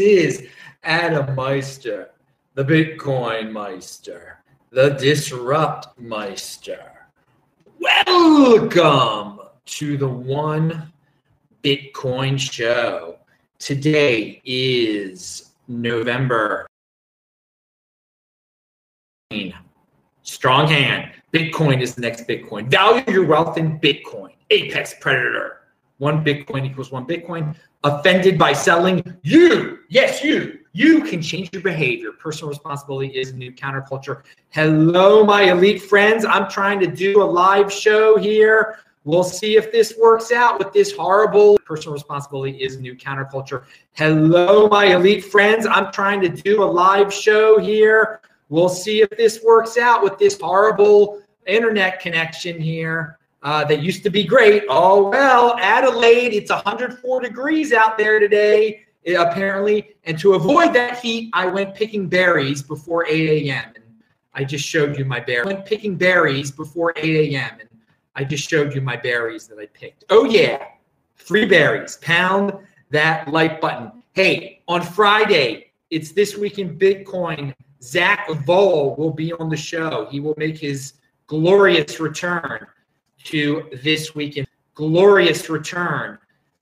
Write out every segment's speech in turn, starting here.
Is Adam Meister, the Bitcoin Meister, the Disrupt Meister. Welcome to the One Bitcoin Show. Today is November. Strong hand. Bitcoin is the next Bitcoin. Value your wealth in Bitcoin. Apex predator. One Bitcoin equals one Bitcoin. Offended by selling, you, yes, you, you can change your behavior. Personal responsibility is new counterculture. Hello, my elite friends. I'm trying to do a live show here. We'll see if this works out with this horrible personal responsibility is new counterculture. Hello, my elite friends. I'm trying to do a live show here. We'll see if this works out with this horrible internet connection here uh, that used to be great. Oh, well, Adelaide, it's 104 degrees out there today, eh, apparently. And to avoid that heat, I went picking berries before 8 a.m. And I just showed you my berries. I went picking berries before 8 a.m. And I just showed you my berries that I picked. Oh, yeah, free berries. Pound that like button. Hey, on Friday, it's This Week in Bitcoin. Zack Voell will be on the show. He will make his glorious return to this week in glorious return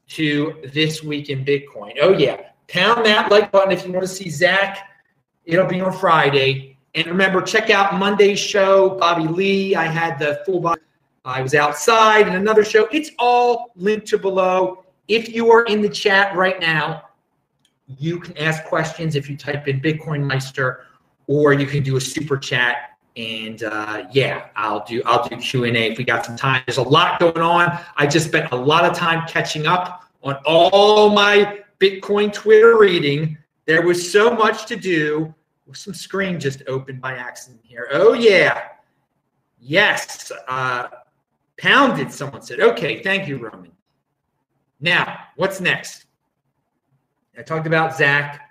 to this week in Bitcoin. Oh yeah, pound that like button if you want to see Zach. It'll be on Friday. And remember, check out Monday's show, Bobby Lee. I had the full body. I was outside in another show. It's all linked to below. If you are in the chat right now, you can ask questions if you type in Bitcoin Meister, or you can do a super chat and uh, yeah, I'll do I'll do Q and A if we got some time. There's a lot going on. I just spent a lot of time catching up on all my Bitcoin Twitter reading. There was so much to do. Some screen just opened by accident here. Oh yeah, yes. Uh, pounded. Someone said. Okay, thank you, Roman. Now, what's next? I talked about Zach.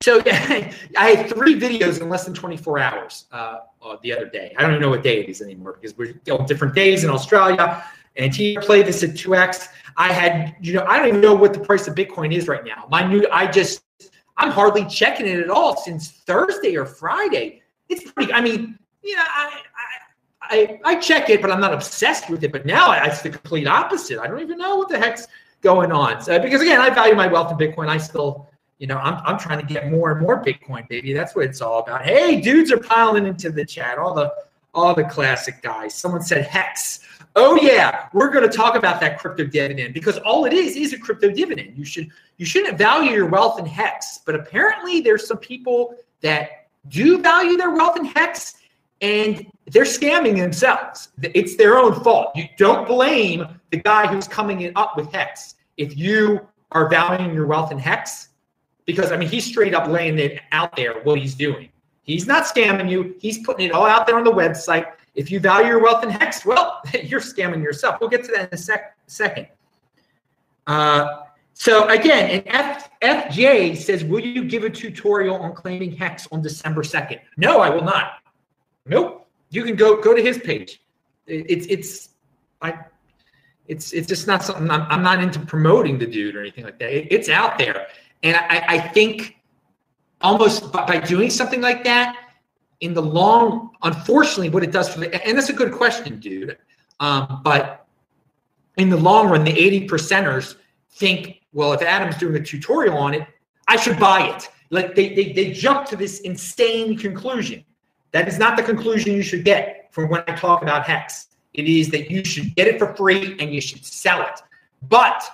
So yeah, I had three videos in less than 24 hours uh, uh, the other day. I don't even know what day it is anymore because we're on different days in Australia. And he played this at 2x. I had, you know, I don't even know what the price of Bitcoin is right now. My new, I just, I'm hardly checking it at all since Thursday or Friday. It's pretty, I mean, yeah, I, I, I, I check it, but I'm not obsessed with it. But now it's the complete opposite. I don't even know what the heck's going on. So, because again, I value my wealth in Bitcoin. I still, you know, I'm, I'm trying to get more and more Bitcoin, baby. That's what it's all about. Hey, dudes are piling into the chat. All the all the classic guys. Someone said hex. Oh yeah, we're going to talk about that crypto dividend because all it is is a crypto dividend. You should you shouldn't value your wealth in hex, but apparently there's some people that do value their wealth in hex and they're scamming themselves. It's their own fault. You don't blame the guy who's coming up with hex. If you are valuing your wealth in hex, because I mean he's straight up laying it out there what he's doing. He's not scamming you. He's putting it all out there on the website. If you value your wealth in Hex, well, you're scamming yourself. We'll get to that in a sec- second. Uh, so again, and F- FJ says, will you give a tutorial on claiming Hex on December 2nd? No, I will not. Nope. You can go go to his page. It's it's I it's it's just not something I'm, I'm not into promoting the dude or anything like that. It, it's out there. And I, I think almost by doing something like that, in the long, unfortunately, what it does for the, and that's a good question, dude. Um, but in the long run, the 80 percenters think, well, if Adam's doing a tutorial on it, I should buy it. Like they, they, they jump to this insane conclusion. That is not the conclusion you should get from when I talk about Hex. It is that you should get it for free and you should sell it. But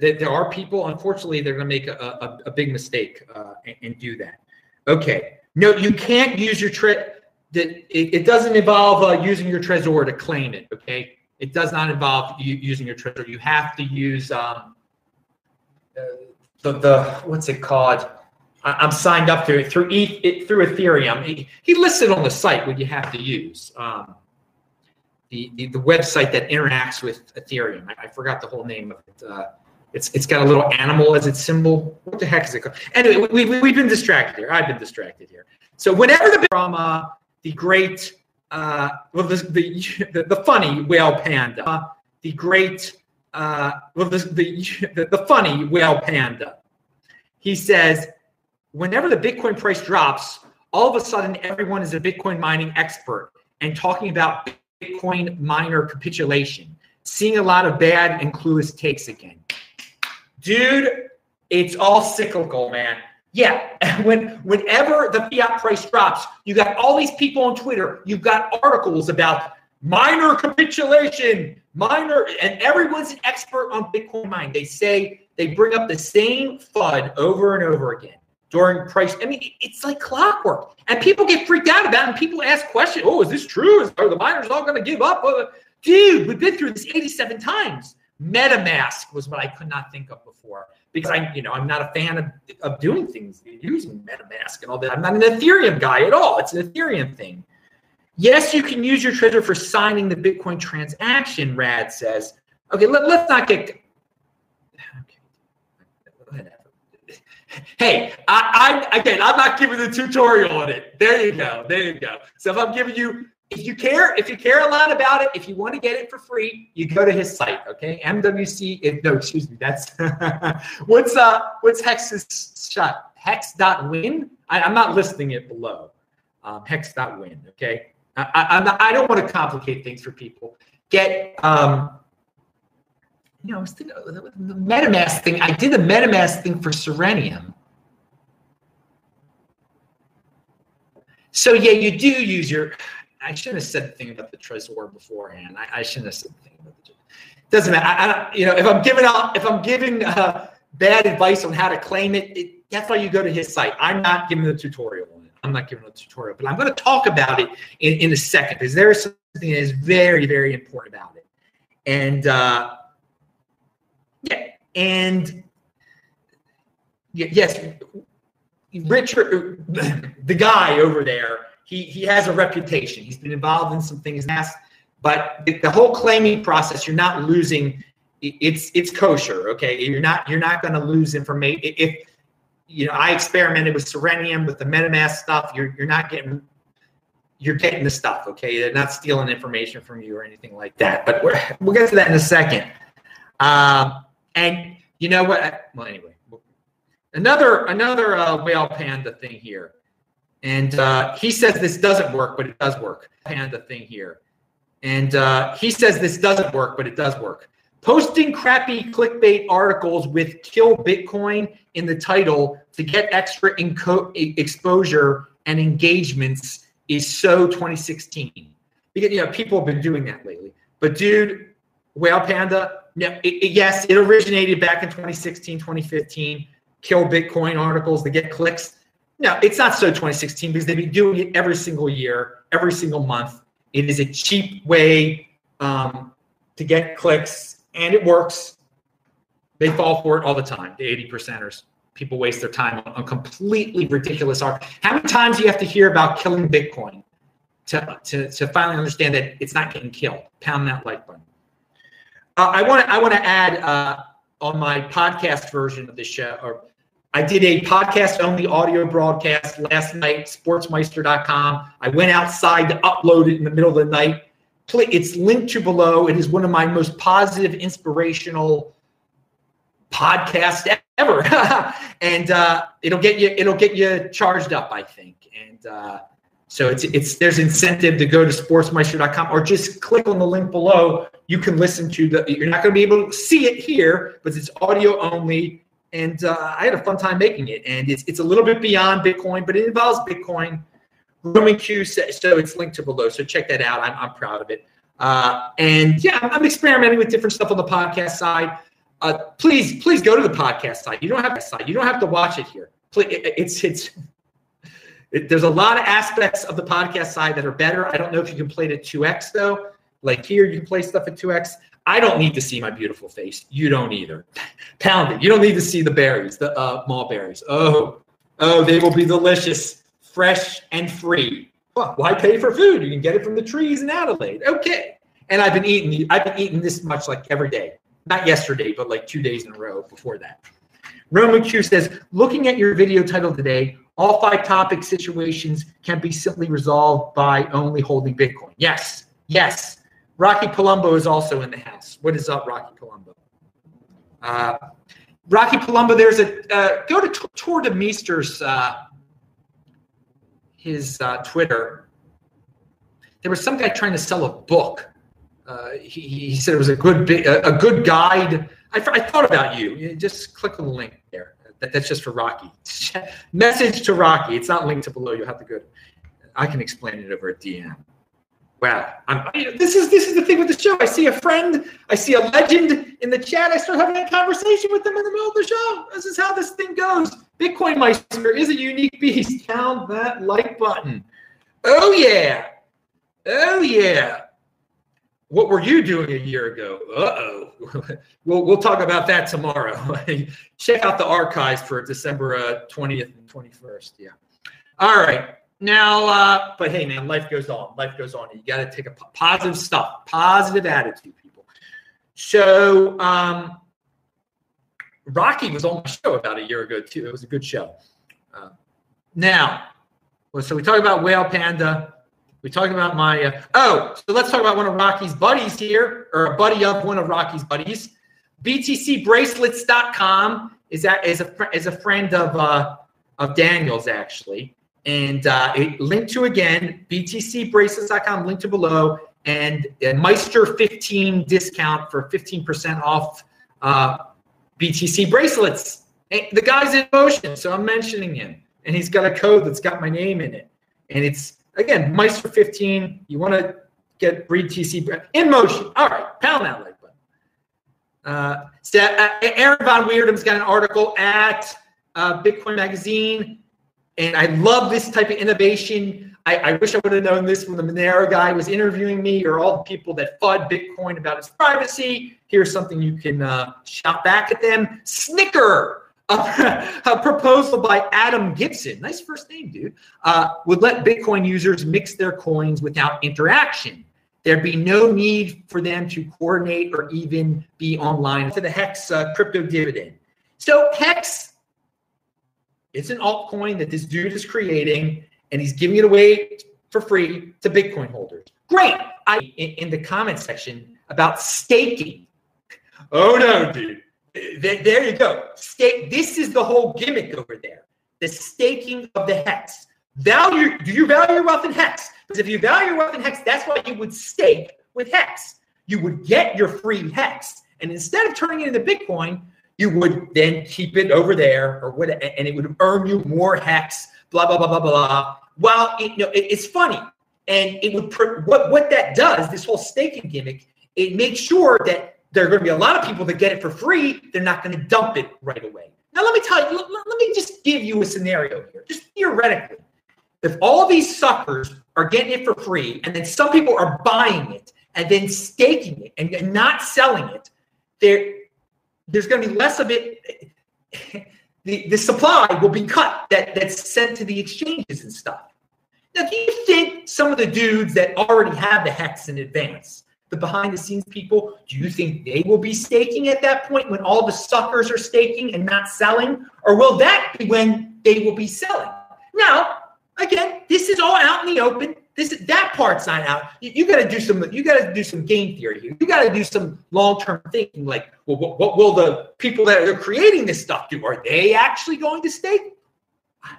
there are people, unfortunately, they're going to make a, a, a, big mistake uh, and, and, do that. Okay. No, you can't use your tre- it, it doesn't involve uh, using your Trezor to claim it. Okay. It does not involve you using your Trezor. You have to use um, uh, the, the, what's it called? I, am signed up to it through e, through Ethereum. He, he listed on the site what you have to use. Um, the, the, the, website that interacts with Ethereum. I, I, forgot the whole name of it. Uh, it's it's got a little animal as its symbol. What the heck is it called? Anyway, we, we, we've been distracted here. I've been distracted here. So whenever the uh, the great, uh, well, the, the, the funny whale panda, the great, uh, well, the, the, the funny whale panda, he says, whenever the Bitcoin price drops, all of a sudden everyone is a Bitcoin mining expert and talking about Bitcoin miner capitulation, seeing a lot of bad and clueless takes again. Dude, it's all cyclical, man. Yeah, when whenever the fiat price drops, you got all these people on Twitter. You've got articles about miner capitulation, miner, and everyone's an expert on Bitcoin mine. They say they bring up the same FUD over and over again during price. I mean, it's like clockwork, and people get freaked out about it. And people ask questions. Oh, is this true? Are the miners all going to give up? Uh, dude, we've been through this 87 times. MetaMask was what I could not think of before because I, you know, I'm not a fan of, of doing things using MetaMask and all that. I'm not an Ethereum guy at all. It's an Ethereum thing. Yes, you can use your Trezor for signing the Bitcoin transaction, Rad says. Okay, let, let's not get. Hey, I, I again, I'm not giving the tutorial on it. There you go. There you go. So if I'm giving you if you care, if you care a lot about it, if you want to get it for free, you go to his site. Okay, MWC. No, excuse me. That's what's uh what's Hex's shot hex.win. I, I'm not listing it below. Um, hex.win. Okay, I, I, not, I don't want to complicate things for people. Get um. You know, I was thinking the MetaMask thing. I did the MetaMask thing for Serenium. So yeah, you do use your I shouldn't have said the thing about the Trezor beforehand. I, I shouldn't have said the thing about the. Doesn't matter. I, I, you know, if I'm giving out, if I'm giving uh, bad advice on how to claim it, it, that's why you go to his site. I'm not giving the tutorial on it. I'm not giving a tutorial, but I'm going to talk about it in, in a second because there is something that is very, very important about it. And uh, yeah, and yes, Richard, the guy over there he he has a reputation. He's been involved in some things but the whole claiming process, you're not losing. It's it's kosher, okay. You're not you're not going to lose information if you know. I experimented with Serenium with the MetaMask stuff. You're you're not getting you're getting the stuff, okay. They're not stealing information from you or anything like that. But we're, we'll get to that in a second. Um, and you know what? Well, anyway, another another uh, whale panda thing here. And uh, he says this doesn't work, but it does work. Panda thing here. And uh, he says this doesn't work, but it does work. Posting crappy clickbait articles with kill Bitcoin in the title to get extra inco- exposure and engagements is so 2016. Because, you know, people have been doing that lately. But, dude, Whale Panda, no, it, it, yes, it originated back in 2016, 2015. Kill Bitcoin articles to get clicks no, it's not so 2016 because they've been doing it every single year, every single month. It is a cheap way um, to get clicks, and it works. They fall for it all the time. The 80 percenters, people waste their time on, completely ridiculous art. How many times do you have to hear about killing Bitcoin to, to, to finally understand that it's not getting killed? Pound that like button. Uh, I want to I want to add uh, on my podcast version of the show or I did a podcast only audio broadcast last night, sportsmeister.com. I went outside to upload it in the middle of the night. It's linked to below. It is one of my most positive, inspirational podcasts ever. and uh, it'll get you it'll get you charged up, I think. And uh, so it's it's there's incentive to go to sportsmeister.com or just click on the link below. You can listen to the you're not going to be able to see it here, but it's audio only and uh, I had a fun time making it. And it's it's a little bit beyond Bitcoin, but it involves Bitcoin. Roman Q, so it's linked to below. So check that out. I'm, I'm proud of it. Uh, and yeah, I'm experimenting with different stuff on the podcast side. Uh, please, please go to the podcast side. You don't have to side. You don't have to watch it here. Please, it's it's. It, there's a lot of aspects of the podcast side that are better. I don't know if you can play it at 2x though. Like here, you can play stuff at 2x. I don't need to see my beautiful face. You don't either. Pound it. You don't need to see the berries, the uh, mulberries. Oh, oh, they will be delicious, fresh and free. Well, why pay for food? You can get it from the trees in Adelaide. Okay. And I've been eating. I've been eating this much like every day. Not yesterday, but like two days in a row before that. Roman Q says, looking at your video title today, all five topic situations can be simply resolved by only holding Bitcoin. Yes, yes. Rocky Palumbo is also in the house. What is up, Rocky Palumbo? Uh, Rocky Palumbo, there's a uh, go to Tuur Demeester's uh, his uh, Twitter. There was some guy trying to sell a book. Uh, he, he said it was a good a, a good guide. I, I thought about you. you. Just click on the link there. That, that's just for Rocky. Message to Rocky. It's not linked to below. You'll have to go. To, I can explain it over at DM. Wow, I'm, this is this is the thing with the show. I see a friend, I see a legend in the chat. I start having a conversation with them in the middle of the show. This is how this thing goes. Bitcoin Meister is a unique beast. Pound that like button. Oh yeah, oh yeah. What were you doing a year ago? Uh oh. we'll we'll talk about that tomorrow. Check out the archives for December twentieth uh, and twenty first. Yeah. All right. Now, uh, but hey, man, life goes on. Life goes on. You got to take a positive stuff, positive attitude, people. So, um, Rocky was on my show about a year ago too. It was a good show. Uh, now, well, so we talk about whale panda. We talk about my. Uh, oh, so let's talk about one of Rocky's buddies here, or a buddy of one of Rocky's buddies. BTCbracelets.com is that is a is a friend of uh, of Daniel's actually. And uh, it, linked to again, btcbracelets.com, linked to below, and Meister 15 discount for 15% off uh, BTC bracelets. the guy's in motion, so I'm mentioning him. And he's got a code that's got my name in it. And it's, again, Meister 15. You want to get BTC in motion. All right, pound that like button. Uh, so, uh, Aaron van Wirdum's got an article at uh, Bitcoin Magazine and I love this type of innovation. I, I wish I would have known this when the Monero guy was interviewing me or all the people that FUD Bitcoin about its privacy. Here's something you can uh, shout back at them. Snicker, a, a, proposal by Adam Gibson, nice first name, dude, uh, would let Bitcoin users mix their coins without interaction. There'd be no need for them to coordinate or even be online to the Hex uh, crypto dividend. So Hex it's an altcoin that this dude is creating, and he's giving it away for free to Bitcoin holders. Great. I in, in the comment section about staking. Oh no, dude. There you go. Stake. This is the whole gimmick over there. The staking of the hex. Value. Do you value your wealth in hex? Because if you value your wealth in hex, that's why you would stake with hex. You would get your free hex, and instead of turning it into Bitcoin, you would then keep it over there or what and it would earn you more hex blah blah blah blah blah. Well it, you know, it, it's funny. And it would what what that does this whole staking gimmick it makes sure that there are going to be a lot of people that get it for free. They're not going to dump it right away. Now let me tell you let, me just give you a scenario here just theoretically. If all these suckers are getting it for free and then some people are buying it and then staking it and, and not selling it there there's going to be less of it. The, the supply will be cut that, that's sent to the exchanges and stuff. Now, do you think some of the dudes that already have the hex in advance, the behind the scenes people, do you think they will be staking at that point when all the suckers are staking and not selling? Or will that be when they will be selling? Now, again, this is all out in the open. This that part's not out. You, you got to do some. You got to do some game theory here. You got to do some long term thinking. Like, well, what, what, will the people that are creating this stuff do? Are they actually going to stay? I,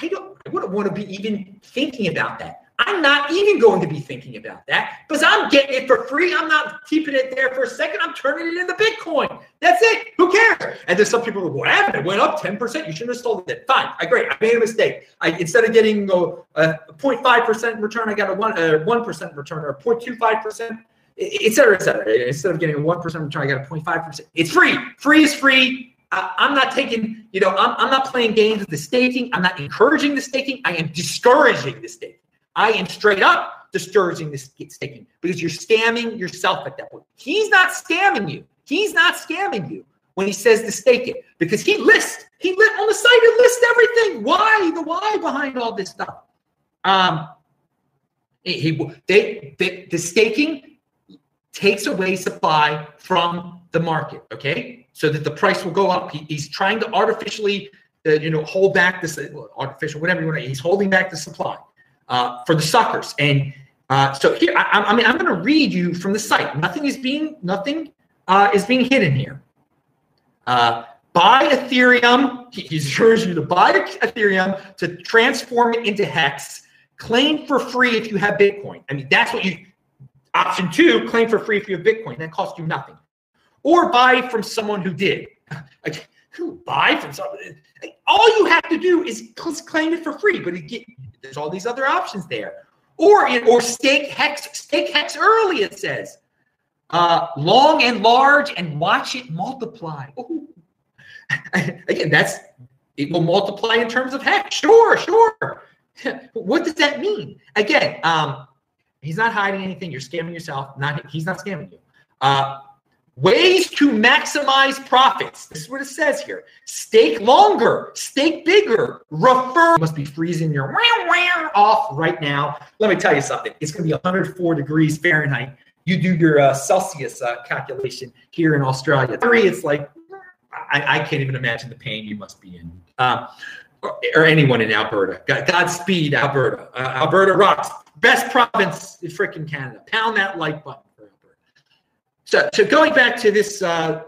I don't. I wouldn't want to be even thinking about that. I'm not even going to be thinking about that because I'm getting it for free. I'm not keeping it there for a second. I'm turning it into Bitcoin. That's it. Who cares? And there's some people who go, what happened? It went up 10%. You shouldn't have sold it. Fine. I agree. I made a mistake. I instead of getting a, a 0.5% return, I got a one a 1% return or 0.25%, et cetera, et cetera. Instead of getting a 1% return, I got a 0.5%. It's free. Free is free. I, am not taking, you know, I'm, I'm not playing games with the staking. I'm not encouraging the staking. I am discouraging the staking. I am straight up discouraging this staking because you're scamming yourself at that point. He's not scamming you. He's not scamming you when he says to stake it because he lists, he lit on the site, he lists everything. Why? The why behind all this stuff. Um, he, they, they, the staking takes away supply from the market, okay? So that the price will go up. He, he's trying to artificially, uh, you know, hold back this artificial, whatever you want to, he's holding back the supply uh, for the suckers. And uh, so here, I, I mean, I'm going to read you from the site. Nothing is being nothing uh, is being hidden here. Uh, buy Ethereum. He assures you to buy Ethereum to transform it into Hex. Claim for free if you have Bitcoin. I mean, that's what you. Option two: claim for free if you have Bitcoin. That costs you nothing. Or buy from someone who did. Who buy from someone? All you have to do is claim it for free. But it, there's all these other options there. Or or stake Hex. Stake Hex early. It says. Uh, long and large, and watch it multiply. Ooh. Again, that's it will multiply in terms of hex. Sure, sure. what does that mean? Again, um, he's not hiding anything. You're scamming yourself. Not he's not scamming you. Uh, ways to maximize profits. This is what it says here. Stake longer, stake bigger, refer. Must be freezing your off right now. Let me tell you something. It's going to be 104 degrees Fahrenheit. You do your uh, Celsius uh, calculation here in Australia. Three, it's like I, I, can't even imagine the pain you must be in. Uh, or, anyone in Alberta. Godspeed, Alberta. Uh, Alberta rocks. Best province in freaking Canada. Pound that like button. So, so going back to this uh,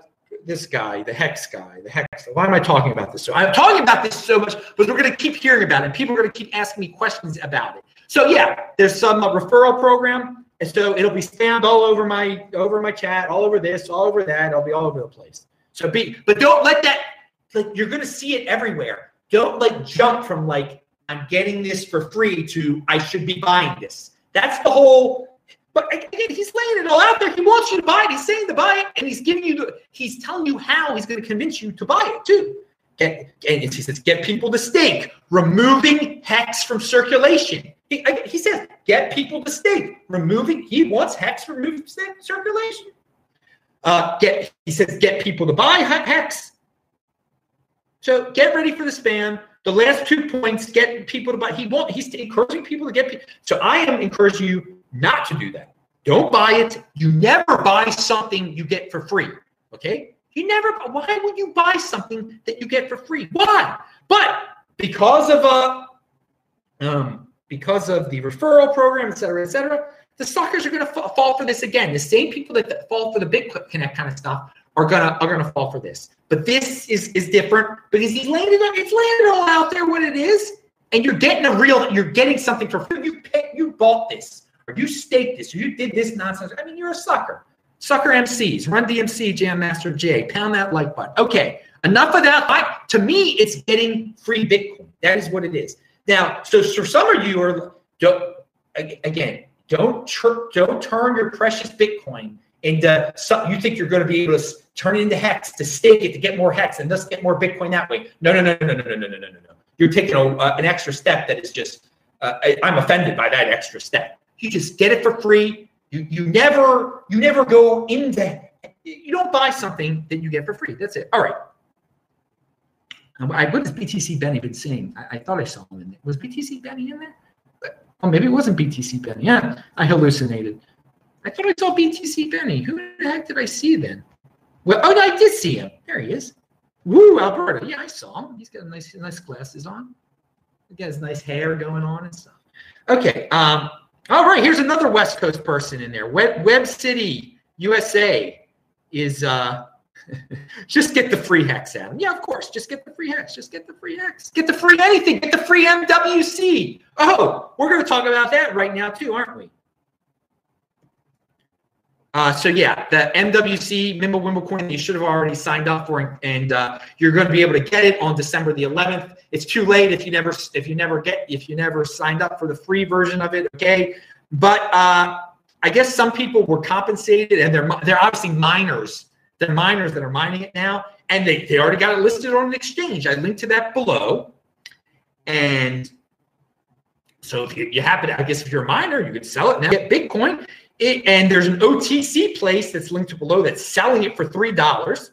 this guy, the hex guy, the hex. Why am I talking about this? So I'm talking about this so much because we're going to keep hearing about it. People are going to keep asking me questions about it. So yeah, there's some uh, referral program, and so it'll be spammed all over my over my chat, all over this, all over that. It'll be all over the place. So be, but don't let that, like, you're going to see it everywhere. Don't like jump from like, I'm getting this for free to I should be buying this. That's the whole, but again, he's laying it all out there. He wants you to buy it. He's saying to buy it and he's giving you, the, he's telling you how he's going to convince you to buy it too. Get, and he says, get people to stake, removing hex from circulation. He, he says, get people to stake, removing, he wants hex removed from circulation. Uh, get he says get people to buy hex. So get ready for the spam. The last two points get people to buy. He won't. He's encouraging people to get. So I am encouraging you not to do that. Don't buy it. You never buy something you get for free. Okay. You never. Why would you buy something that you get for free? Why? But because of a, uh, um, because of the referral program, et cetera, et cetera, the suckers are going to fall for this again. The same people that fall for the big connect kind of stuff are gonna are gonna fall for this. But this is is different because he's landed on it's landed all out there what it is, and you're getting a real you're getting something for free. You pay, you bought this or you staked this or you did this nonsense. I mean, you're a sucker. Sucker MCs, Run DMC, Jam Master Jay, pound that like button. Okay, enough of that. I, to me, it's getting free Bitcoin. That is what it is. Now, so for some of you are don't, again don't tr- don't turn your precious Bitcoin into something you think you're going to be able to turn it into hex to stake it to get more hex and thus get more Bitcoin that way. No, no, no, no, no, no, no, no, no, no, no. You're taking a, uh, an extra step that is just. Uh, I, I'm offended by that extra step. You just get it for free. You you never you never go into. You don't buy something that you get for free. That's it. All right. I, what has BTC Benny been saying? I, I thought I saw him in there. Was BTC Benny in there? Oh, maybe it wasn't BTC Benny. Yeah, I hallucinated. I thought I saw BTC Benny. Who the heck did I see then? Well, oh, I did see him. There he is. Woo, Alberta. Yeah, I saw him. He's got nice, nice glasses on. He got his nice hair going on and stuff. Okay. Um. All right. Here's another West Coast person in there. Web Web City, USA, is uh just get the free hex, Adam. Yeah, of course. Just get the free hex. Just get the free hex. Get the free anything. Get the free MWC. Oh, we're going to talk about that right now, too, aren't we? Uh, so yeah, the MWC Mimblewimble coin you should have already signed up for, and uh, you're going to be able to get it on December the 11th. It's too late if you never if you never get if you never signed up for the free version of it. Okay, but uh, I guess some people were compensated, and they're they're obviously miners the miners that are mining it now, and they, they already got it listed on an exchange. I linked to that below. And so if you, you happen to, I guess if you're a miner, you could sell it now, get Bitcoin. It, and there's an OTC place that's linked below that's selling it for three dollars.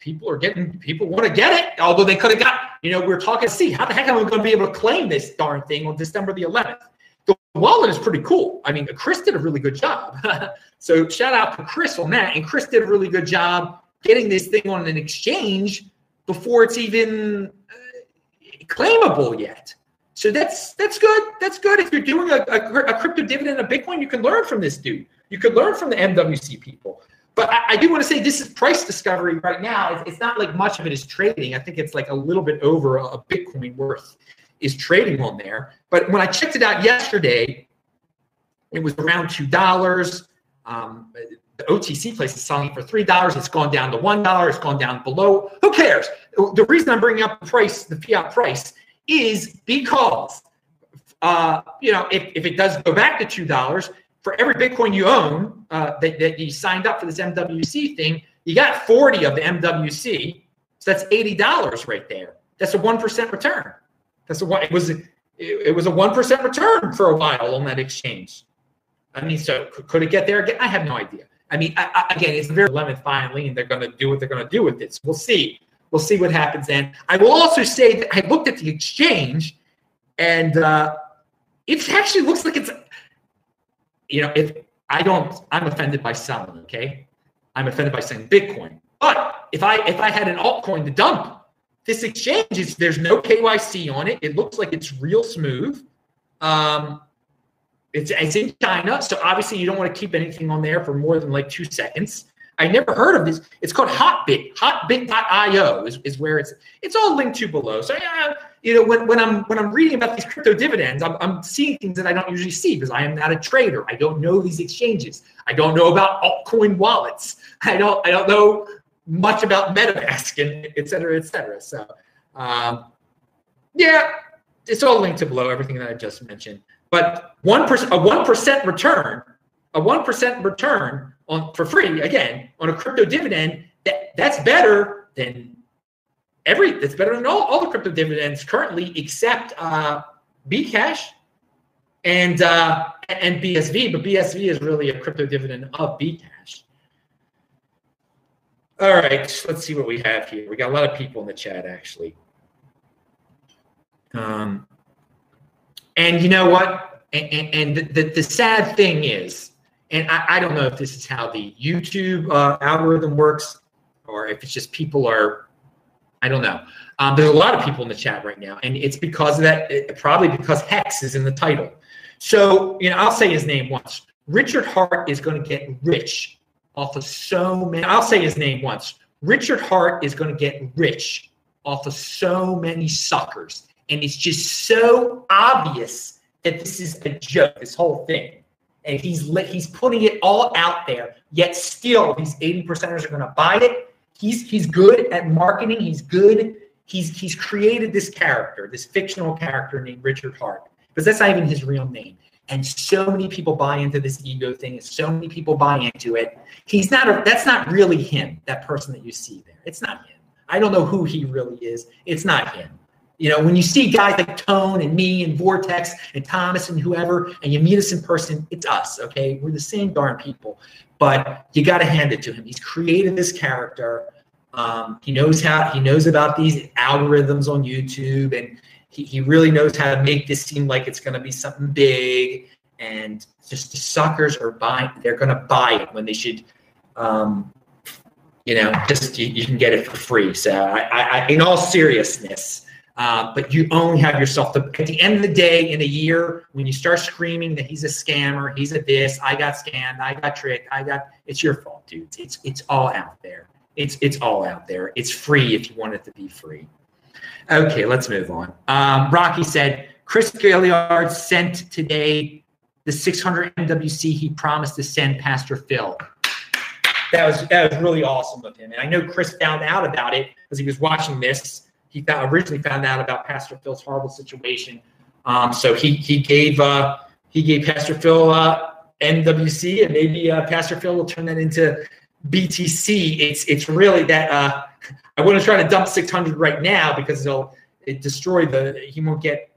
People are getting, people want to get it, although they could have got, you know, we're talking, see, how the heck am I going to be able to claim this darn thing on December the 11th? The wallet is pretty cool. I mean, Chris did a really good job. So shout out to Chris on that. And Chris did a really good job getting this thing on an exchange before it's even uh, claimable yet. So that's that's good. That's good. If you're doing a, a, a crypto dividend of Bitcoin, you can learn from this dude. You could learn from the MWC people. but I, I, do want to say this is price discovery right now. It's, it's, not like much of it is trading. I think it's like a little bit over a, Bitcoin worth is trading on there. But when I checked it out yesterday, it was around two dollars. Um, the OTC place is selling for three dollars. It's gone down to one dollar. It's gone down below. Who cares? The reason I'm bringing up the price, the fiat price, is because uh, you know if, if it does go back to two dollars for every Bitcoin you own uh, that, that you signed up for this MWC thing, you got 40 of the MWC. So that's $80 right there. That's a 1% return. That's a it was a, it was a 1% return for a while on that exchange. I mean, so could it get there again? I have no idea. I mean, I, I, again, it's very lemon finally, and they're going to do what they're going to do with it. So we'll see. We'll see what happens then. I will also say that I looked at the exchange, and uh, it actually looks like it's, you know, if I don't, I'm offended by selling. Okay, I'm offended by saying Bitcoin. But if I if I had an altcoin to dump, this exchange is there's no KYC on it. It looks like it's real smooth. Um, it's, it's in China, so obviously you don't want to keep anything on there for more than like two seconds. I never heard of this. It's called Hotbit. Hotbit.io is, is where it's it's all linked to below. So yeah, you know when, when I'm when I'm reading about these crypto dividends, I'm, I'm seeing things that I don't usually see because I am not a trader. I don't know these exchanges. I don't know about altcoin wallets. I don't I don't know much about MetaMask and et cetera, et cetera. So um, yeah, it's all linked to below everything that I just mentioned. But one percent, a one percent return, a one percent return on for free again on a crypto dividend. That that's better than every. That's better than all, all the crypto dividends currently, except uh, Bcash and uh, and BSV. But BSV is really a crypto dividend of Bcash. All right, let's see what we have here. We got a lot of people in the chat actually. Um, and you know what? And, and the, the, the, sad thing is, and I, I, don't know if this is how the YouTube uh, algorithm works or if it's just people are, I don't know. Um, there's a lot of people in the chat right now, and it's because of that, it, probably because Hex is in the title. So, you know, I'll say his name once. Richard Heart is going to get rich off of so many. I'll say his name once. Richard Heart is going to get rich off of so many suckers and it's just so obvious that this is a joke, this whole thing. And he's he's putting it all out there, yet still these 80 percenters are going to buy it. He's he's good at marketing. He's good. He's he's created this character, this fictional character named Richard Heart, because that's not even his real name. And so many people buy into this ego thing, and so many people buy into it. He's not a, that's not really him, that person that you see there. It's not him. I don't know who he really is. It's not him. You know, when you see guys like Tone and me and Vortex and Thomas and whoever, and you meet us in person, it's us, okay? We're the same darn people. But you got to hand it to him. He's created this character. Um, he knows how, he knows about these algorithms on YouTube, and he, he really knows how to make this seem like it's going to be something big. And just the suckers are buying, they're going to buy it when they should, um, you know, just you, you, can get it for free. So, I, I, in all seriousness, uh, but you only have yourself. To, at the end of the day in a year when you start screaming that he's a scammer he's a this i got scammed i got tricked i got it's your fault dude. It's it's all out there. It's it's all out there. It's free if you want it to be free. Okay let's move on. Um, rocky said chris Gaillard sent today the 600 mwc he promised to send pastor phil. That was that was really awesome of him. And i know chris found out about it because he was watching this he found, originally found out about Pastor Phil's horrible situation. Um, so he he gave uh, he gave Pastor Phil uh, and maybe uh, Pastor Phil will turn that into BTC. It's it's really that uh, I wouldn't try to dump 600 right now because it'll it destroy the he won't get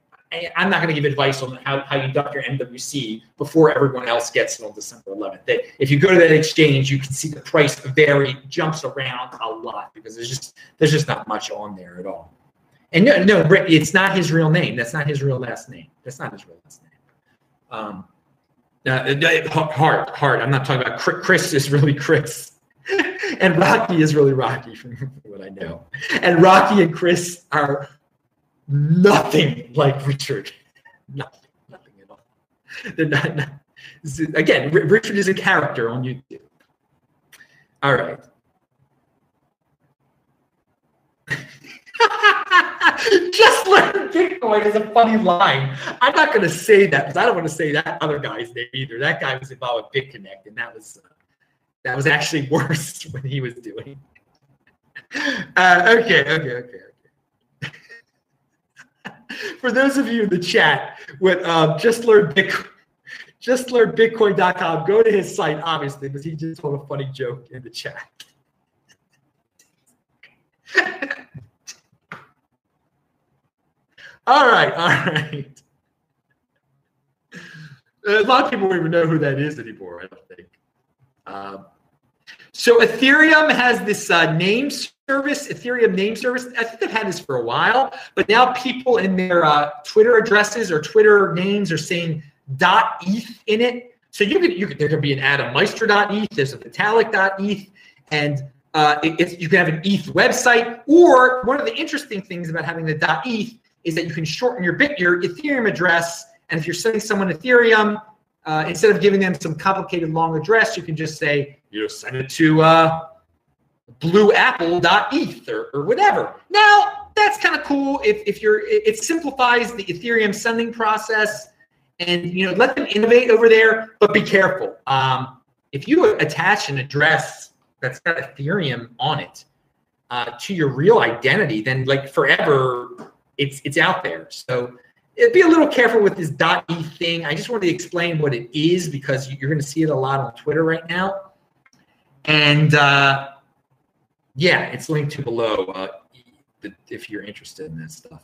I'm not going to give advice on how, how you duck your MWC before everyone else gets it on December 11th. That if you go to that exchange, you can see the price vary, jumps around a lot because there's just there's just not much on there at all. And no, no, it's not his real name. That's not his real last name. That's not his real last name. Um, uh, Heart, Heart. I'm not talking about Chris. Is really Chris, and Rocky is really Rocky, from what I know. And Rocky and Chris are nothing like Richard. Nothing, nothing at all. Not, not again, Richard is a character on YouTube. All right. Just learn Bitcoin is a funny line. I'm not going to say that because I don't want to say that other guy's name either. That guy was involved with BitConnect, and that was uh, that was actually worse when he was doing. Uh, okay, okay, okay. For those of you in the chat, what um, just learn Bitcoin, just learn Bitcoin.com. Go to his site, obviously, because he just told a funny joke in the chat. all right, all right. A lot of people don't even know who that is anymore. I don't think. Um, so Ethereum has this uh, name service, Ethereum name service. I think they've had this for a while, but now people in their uh, Twitter addresses or Twitter names are saying .eth in it. So you could, you could there could be an Adam Meister.eth, there's a Vitalik.eth, and uh, it, you can have an ETH website. Or one of the interesting things about having the .eth is that you can shorten your bit your Ethereum address, and if you're sending someone Ethereum, uh, instead of giving them some complicated long address, you can just say, you know, send it to uh, blueapple.eth or, or whatever. Now, that's kind of cool if, if you're, it, it simplifies the Ethereum sending process and, you know, let them innovate over there, but be careful. Um, if you attach an address that's got Ethereum on it uh, to your real identity, then like forever, it's, it's out there. So, be a little careful with this dot .e thing. I just wanted to explain what it is because you're going to see it a lot on Twitter right now. And uh, yeah, it's linked to below uh, if you're interested in that stuff.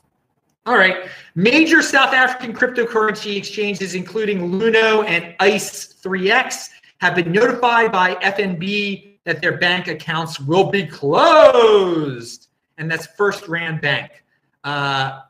All right. Major South African cryptocurrency exchanges, including Luno and ICE3X, have been notified by FNB that their bank accounts will be closed. And that's FirstRand Bank. Uh,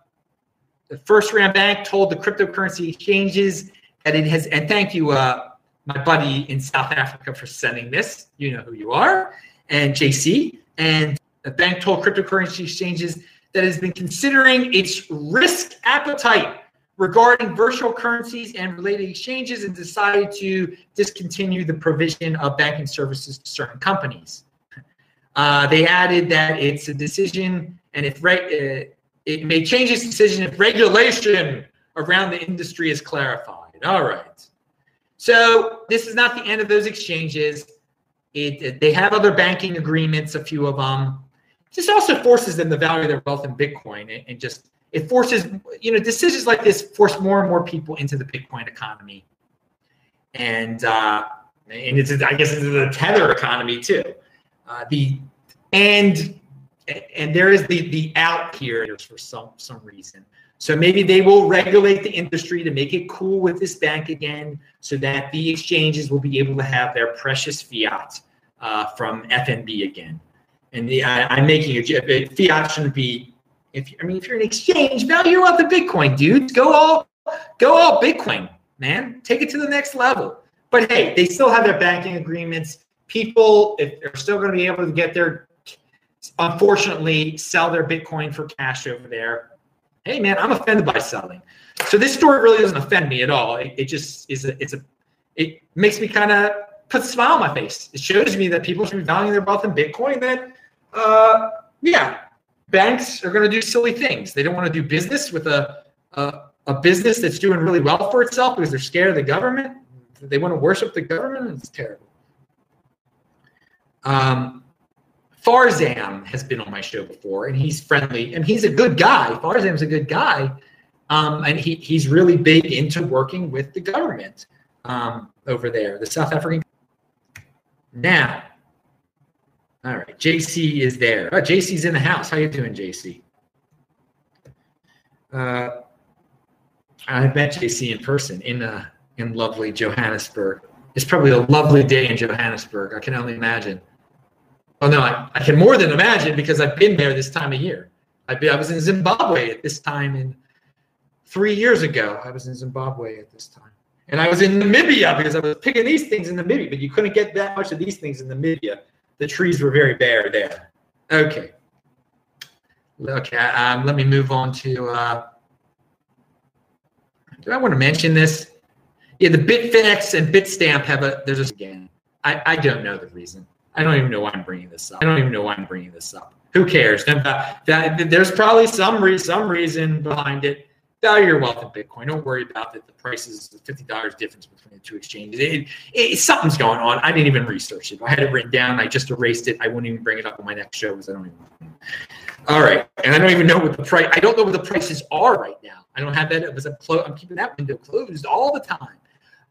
the FirstRand Bank told the cryptocurrency exchanges that it has, and thank you, uh, my buddy in South Africa, for sending this. You know who you are, and JC. And the bank told cryptocurrency exchanges that has been considering its risk appetite regarding virtual currencies and related exchanges and decided to discontinue the provision of banking services to certain companies. Uh, they added that it's a decision, and if right, uh, it may change its decision if regulation around the industry is clarified. All right. So this is not the end of those exchanges. It, they have other banking agreements, a few of them. This also forces them to value their wealth in Bitcoin and, and just it forces you know decisions like this force more and more people into the Bitcoin economy, and uh, and it's I guess it's the tether economy too. Uh, the and and there is the the out here for some some reason. So maybe they will regulate the industry to make it cool with this bank again, so that the exchanges will be able to have their precious fiat uh, from FNB again. And the, I, am making a fiat shouldn't be. If I mean, if you're an exchange, value up the Bitcoin, dudes. Go all go all Bitcoin, man. Take it to the next level. But hey, they still have their banking agreements. People, if they're still going to be able to get their unfortunately sell their Bitcoin for cash over there. Hey man, I'm offended by selling. So this story really doesn't offend me at all. It, it just is a, it's a it makes me kind of put a smile on my face. It shows me that people should be valuing their wealth in Bitcoin. That uh, yeah, banks are going to do silly things. They don't want to do business with a, a a business that's doing really well for itself because they're scared of the government. They want to worship the government. It's terrible. Um, Farzam has been on my show before, and he's friendly and he's a good guy. Farzam's a good guy, um, and he, he's really big into working with the government um, over there, the South African. Now, all right, JC is there. Oh, JC's in the house. How you doing, JC? Uh, I met JC in person in uh, in lovely Johannesburg. It's probably a lovely day in Johannesburg. I can only imagine. Oh no, I, I can more than imagine because I've been there this time of year. I've been, I was in Zimbabwe at this time in three years ago. I was in Zimbabwe at this time. And I was in Namibia because I was picking these things in Namibia, but you couldn't get that much of these things in Namibia. The trees were very bare there. Okay. Okay, um, let me move on to. Uh, do I want to mention this? Yeah, the Bitfinex and Bitstamp have a. There's a again. I, I don't know the reason. I don't even know why I'm bringing this up. I don't even know why I'm bringing this up. Who cares? That, there's probably some re- some reason behind it. Value your wealth in Bitcoin. Don't worry about that. The price is the fifty dollars difference between the two exchanges. It, it, something's going on. I didn't even research it. I had it written down. I just erased it. I wouldn't even bring it up on my next show because I don't even. All right, and I don't even know what the price. I don't know what the prices are right now. I don't have that. It a clo- I'm keeping that window closed all the time.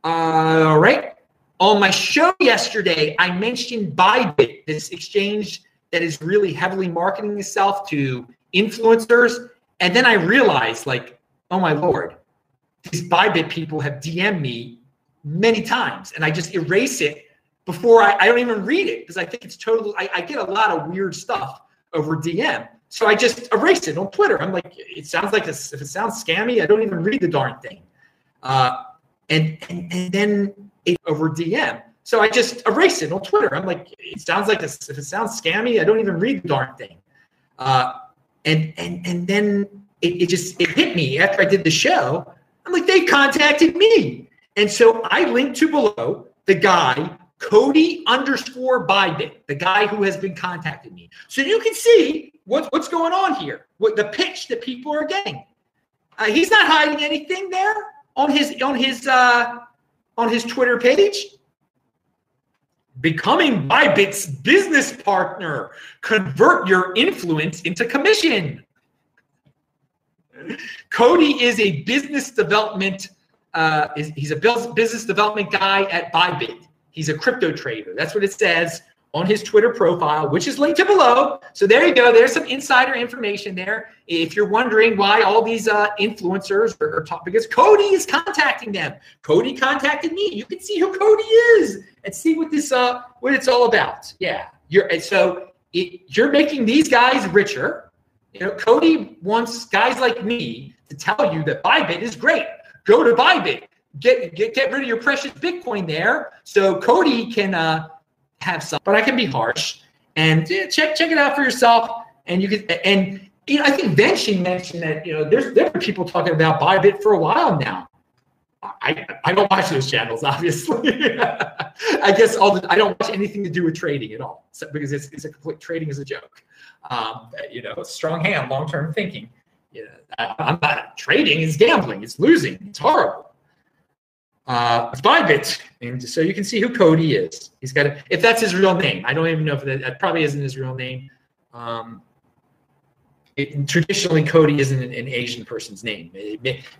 Uh, all right. On my show yesterday, I mentioned Bybit, this exchange that is really heavily marketing itself to influencers. And then I realized, like, oh my lord, these Bybit people have DM'd me many times, and I just erase it before I, I don't even read it because I think it's totally. I, I, get a lot of weird stuff over DM, so I just erase it on Twitter. I'm like, it sounds like a, if it sounds scammy, I don't even read the darn thing. Uh, and, and and then it over DM. So I just erase it on Twitter. I'm like, it sounds like a, if it sounds scammy, I don't even read the darn thing. Uh, and and and then it, it just it hit me after I did the show. I'm like, they contacted me. And so I linked to below the guy, Cody underscore Bybit, the guy who has been contacting me. So you can see what, what's going on here, what the pitch that people are getting. Uh, he's not hiding anything there on his on his uh, on his Twitter page. Becoming Bybit's business partner. Convert your influence into commission. Cody is a business development. Uh, he's a business development guy at Bybit. He's a crypto trader. That's what it says on his Twitter profile, which is linked to below. So there you go. There's some insider information there. If you're wondering why all these uh, influencers are, are talking, because Cody is contacting them. Cody contacted me. You can see who Cody is and see what this uh what it's all about. Yeah, you're so it, you're making these guys richer you know, Cody wants guys like me to tell you that Bybit is great. Go to Bybit. Get get get rid of your precious Bitcoin there, so Cody can uh, have some. But I can be harsh and yeah, check check it out for yourself. And you can and you know, I think Venshi mentioned that you know there's there are people talking about Bybit for a while now. I, I don't watch those channels, obviously. I guess all the, I don't watch anything to do with trading at all, so, because it's, it's a complete trading is a joke. Um, you know, strong hand, long term thinking. You know, I, am not trading It's gambling. It's losing. It's horrible. Uh, Bybit, and so you can see who Cody is. He's got a, if that's his real name. I don't even know if that, that probably isn't his real name. Um, it, traditionally Cody isn't an, an Asian person's name,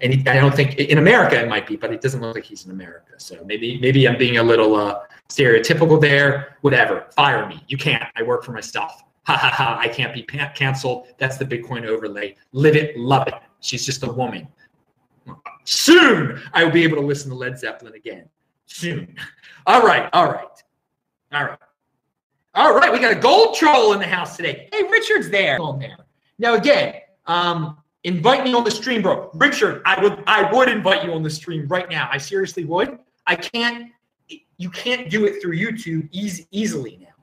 and I don't think in America it might be, but it doesn't look like he's in America. So maybe maybe I'm being a little uh, stereotypical there. Whatever, fire me. You can't. I work for myself. Ha ha ha! I can't be canceled. That's the Bitcoin overlay. Live it, love it. She's just a woman. Soon I will be able to listen to Led Zeppelin again. Soon. All right, all right, all right. All right, we got a gold troll in the house today. Hey, Richard's there. On there. Now again, um, invite me on the stream, bro. Richard, I would I would invite you on the stream right now. I seriously would. I can't. You can't do it through YouTube easy, easily now.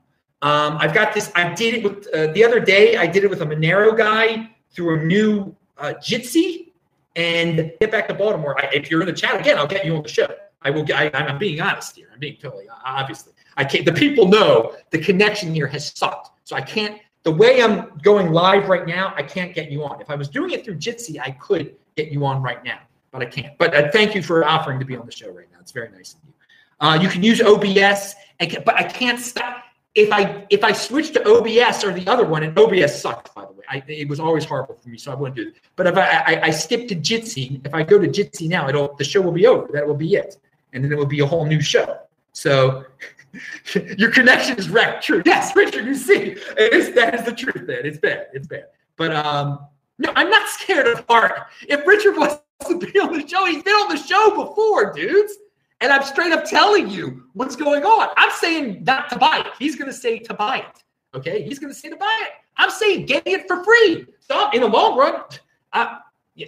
Um, I've got this. I did it with uh, the other day. I did it with a Monero guy through a new uh, Jitsi. And get back to Baltimore. I, if you're in the chat again, I'll get you on the show. I will. I, I'm being honest here. I'm being totally obviously. I can't. The people know the connection here has sucked, so I can't the way I'm going live right now, I can't get you on. If I was doing it through Jitsi, I could get you on right now, but I can't. But uh, thank you for offering to be on the show right now. It's very nice of you. Uh, you can use OBS, and, but I can't stop. If I if I switch to OBS or the other one, and OBS sucks by the way, I, it was always horrible for me, so I wouldn't do it. But if I, I, I skip to Jitsi, if I go to Jitsi now, it'll the show will be over. That will be it, and then it will be a whole new show. So Your connection is wrecked. True. Yes, Richard, you see, that is the truth, man. It's bad. It's bad. But um, no, I'm not scared of Heart. If Richard wants to be on the show, he's been on the show before, dudes. And I'm straight up telling you what's going on. I'm saying not to buy it. He's going to say to buy it. Okay. He's going to say to buy it. I'm saying get it for free. So in the long run, I,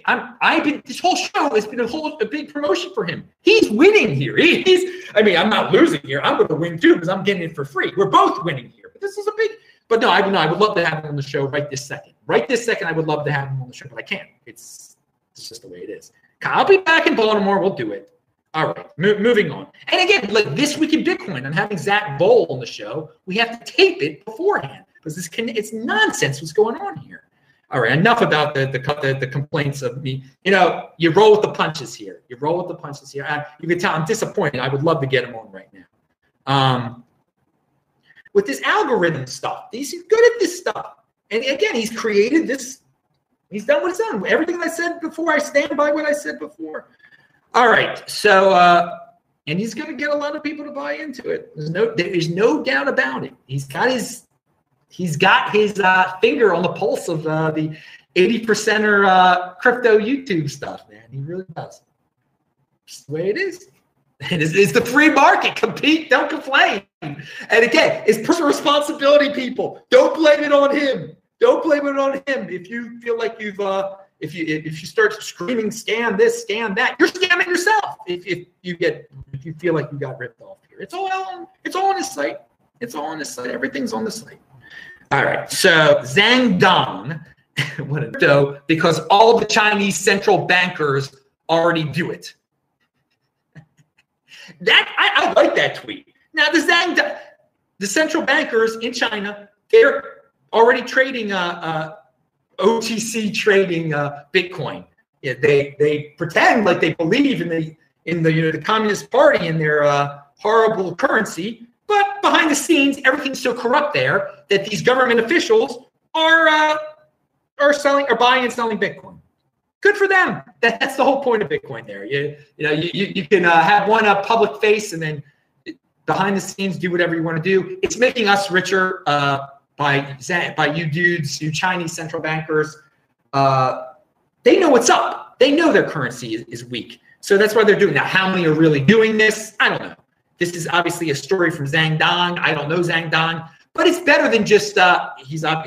I'm, I've been this whole show has been a whole a big promotion for him. He's winning here. He, he's I mean, I'm not losing here. I'm going to win too because I'm getting it for free. We're both winning here. But this is a big. But no, I would no, I would love to have him on the show right this second. Right this second, I would love to have him on the show, but I can't. It's it's just the way it is. I'll be back in Baltimore. We'll do it. All right, mo- moving on. And again, like this week in Bitcoin, I'm having Zack Voell on the show. We have to tape it beforehand because this can it's nonsense what's going on here. All right, enough about the the, the, the complaints of me. You know, you roll with the punches here. You roll with the punches here. I, you can tell I'm disappointed. I would love to get him on right now. Um, with this algorithm stuff, he's good at this stuff. And again, he's created this. He's done what he's done. Everything I said before, I stand by what I said before. All right, so uh, and he's going to get a lot of people to buy into it. There's no, there's no doubt about it. He's got his he's got his uh, finger on the pulse of uh, the 80 percenter uh, crypto YouTube stuff, man. He really does. It's the way it is. It is it's the free market. Compete, don't complain. And again, it's personal responsibility, people. Don't blame it on him. Don't blame it on him. If you feel like you've uh if you if you start screaming scam this, scam that, you're scamming yourself. If, if you get if you feel like you got ripped off here. It's all on it's all on the site. It's all on the site. Everything's on the site. All right. So Zhang Dong, what a dough, because all the Chinese central bankers already do it. That I, I like that tweet. Now the Zhang, the central bankers in China, they're already trading uh, uh, OTC trading uh, Bitcoin. Yeah, they they pretend like they believe in the in the you know the Communist Party and their uh, horrible currency, but behind the scenes, everything's so corrupt there that these government officials are uh, are selling, are buying and selling Bitcoin. Good for them. That's the whole point of Bitcoin. There, you you know you you, you can uh, have one uh, public face and then behind the scenes do whatever you want to do. It's making us richer uh, by by you dudes, you Chinese central bankers. Uh, they know what's up. They know their currency is, is weak. So that's why they're doing that. How many are really doing this? I don't know. This is obviously a story from Zhang Dong. I don't know Zhang Dong, but it's better than just uh, he's up.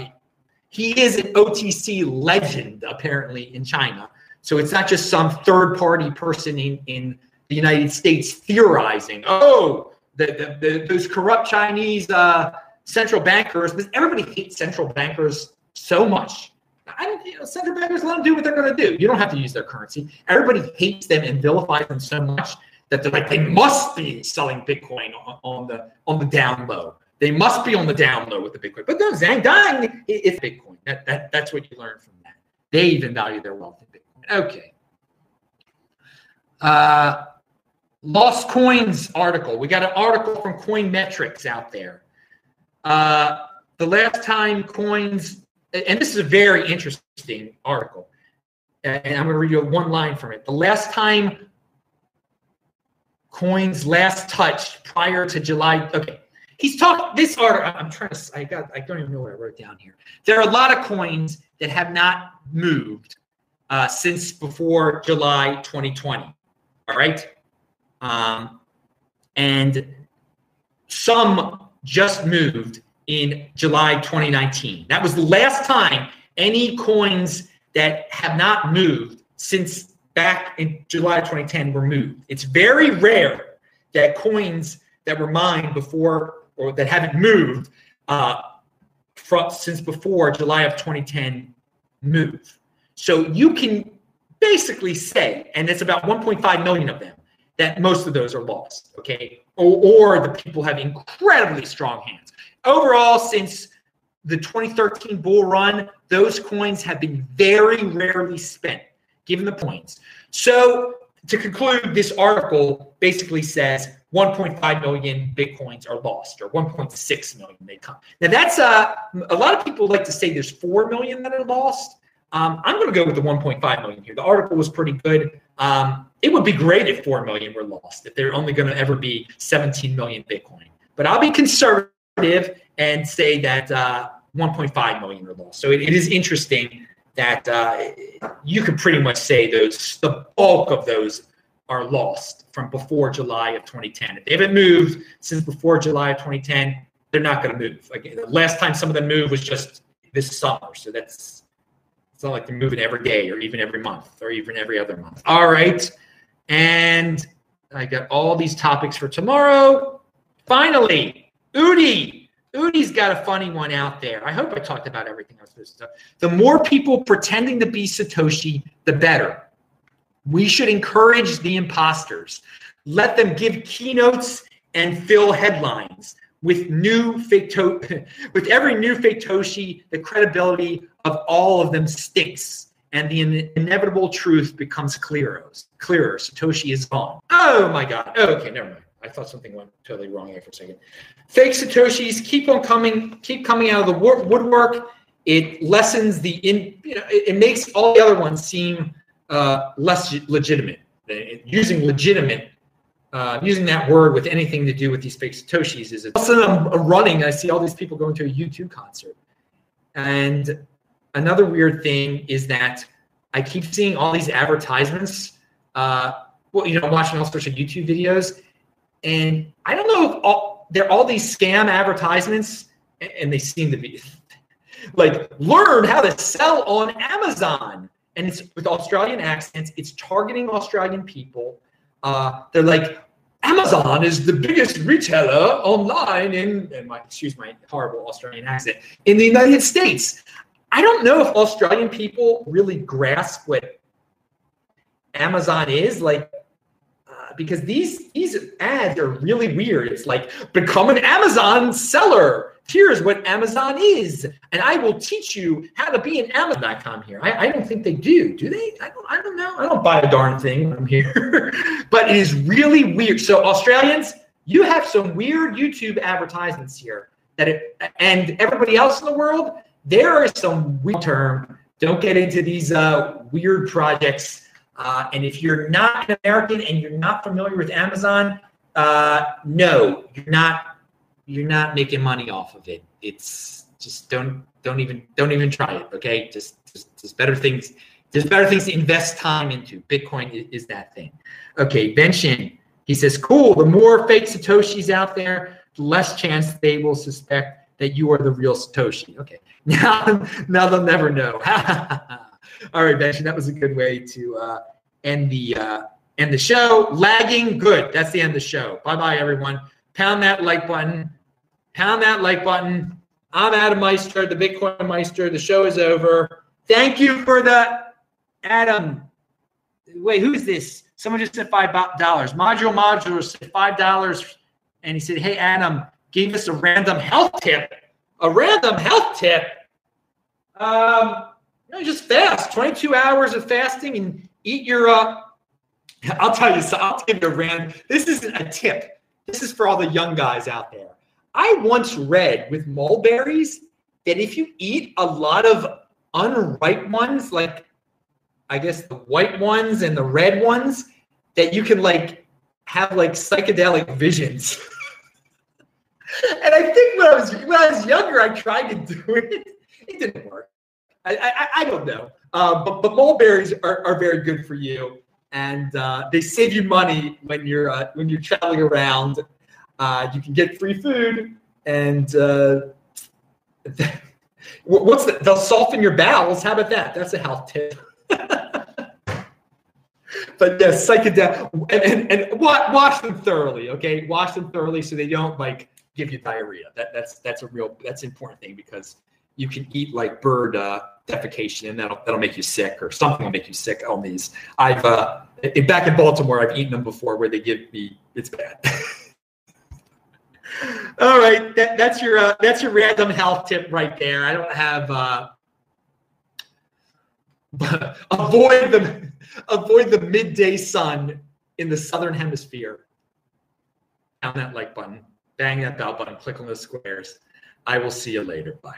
He is an OTC legend apparently in China. So it's not just some third party person in, in the United States theorizing, oh, the, the, the those corrupt Chinese uh, central bankers, because everybody hates central bankers so much. I you know, central bankers let them do what they're going to do. You don't have to use their currency. Everybody hates them and vilifies them so much that they're like they must be selling Bitcoin on, on the on the down low. They must be on the down low with the Bitcoin. But no, Zhang Dang is Bitcoin. That, that that's what you learn from that. They even value their wealth in Bitcoin. Okay. Uh, Lost Coins article. We got an article from Coin Metrics out there. Uh, the last time coins, and this is a very interesting article, and I'm going to read you one line from it. The last time coins last touched prior to July. Okay, he's talking this article. I'm trying to. I got. I don't even know what I wrote down here. There are a lot of coins that have not moved uh, since before July 2020. All right, um, and some just moved in July 2019. That was the last time any coins that have not moved since back in July 2010 were moved. It's very rare that coins that were mined before or that haven't moved uh, from, since before July of 2010 move. So you can basically say, and it's about 1.5 million of them, that most of those are lost, okay? Or, or the people have incredibly strong hands. Overall, since the 2013 bull run, those coins have been very rarely spent given the points. So to conclude, this article basically says 1.5 million bitcoins are lost, or 1.6 million they come. Now that's uh, a lot of people like to say there's 4 million that are lost. Um, I'm going to go with the 1.5 million here. The article was pretty good. Um, it would be great if 4 million were lost, if they're only going to ever be 17 million Bitcoin. But I'll be conservative and say that uh, 1.5 million are lost. So it, it is interesting that uh, you could pretty much say those the bulk of those are lost from before July of 2010. If they haven't moved since before July of 2010, they're not going to move. Again, the last time some of them moved was just this summer, so that's it's not like they're moving every day or even every month or even every other month. All right, and I got all these topics for tomorrow. Finally, Udi Udi's got a funny one out there. I hope I talked about everything I was supposed to. The more people pretending to be Satoshi, the better. We should encourage the imposters. Let them give keynotes and fill headlines with new fake to- with every new fake Toshi, the credibility of all of them stinks, and the in- inevitable truth becomes clearer. Clearer. Satoshi is gone. Oh my God. Oh, okay, never mind. I thought something went totally wrong here for a second. Fake Satoshis keep on coming, keep coming out of the woodwork. It lessens the in, you know, it, it makes all the other ones seem uh, less legitimate. Using legitimate uh, using that word with anything to do with these fake satoshis is it also I'm running i see all these people going to a u2 concert and another weird thing is that i keep seeing all these advertisements uh, well you know I'm watching all sorts of youtube videos and i don't know if all they're all these scam advertisements and they seem to be like learn how to sell on amazon and it's with australian accents it's targeting australian people uh, they're like, Amazon is the biggest retailer online in, my, excuse my horrible Australian accent, in the United States. I don't know if Australian people really grasp what Amazon is like uh, because these these ads are really weird. It's like become an Amazon seller here's what Amazon is, and I will teach you how to be an Amazon.com here. I, I don't think they do. Do they? I don't, I don't know. I don't buy a darn thing when I'm here. but it is really weird. So Australians, you have some weird YouTube advertisements here that it, and everybody else in the world, there are some weird term. Don't get into these uh, weird projects. Uh, and if you're not an American and you're not familiar with Amazon, uh, no, you're not you're not making money off of it. It's just don't don't even don't even try it. Okay, just just, just better things. There's better things to invest time into. Bitcoin is, is that thing. Okay, Benshin, he says, cool. The more fake Satoshis out there, the less chance they will suspect that you are the real Satoshi. Okay, now now they'll never know. All right, Benshin, that was a good way to uh, end the uh, end the show. Lagging, good. That's the end of the show. Bye bye, everyone. Pound that like button pound that like button. I'm Adam Meister, the Bitcoin Meister. The show is over. Thank you for the Adam. Wait, who's this? Someone just said five dollars. Module Module said five dollars, and he said, "Hey Adam, gave us a random health tip. A random health tip. Um, you know, just fast. Twenty-two hours of fasting and eat your. Uh, I'll tell you. So I'll give you a random. This isn't a tip. This is for all the young guys out there. I once read with mulberries that if you eat a lot of unripe ones, like I guess the white ones and the red ones, that you can like have like psychedelic visions. and I think when I was when I was younger, I tried to do it. It didn't work. I I, I don't know. Uh, but but mulberries are, are very good for you, and uh, they save you money when you're uh, when you're traveling around uh, you can get free food, and uh, what's the, they'll soften your bowels. How about that? That's a health tip. but yes, psychedelic, and, and, and wash them thoroughly. Okay, wash them thoroughly so they don't like give you diarrhea. That that's that's a real that's an important thing because you can eat like bird uh, defecation and that'll that'll make you sick or something will make you sick on these. I've uh, back in Baltimore, I've eaten them before where they give me it's bad. All right, that, that's your uh, that's your random health tip right there. I don't have uh, avoid the avoid the midday sun in the southern hemisphere. Down that like button, bang that bell button, click on the squares. I will see you later. Bye.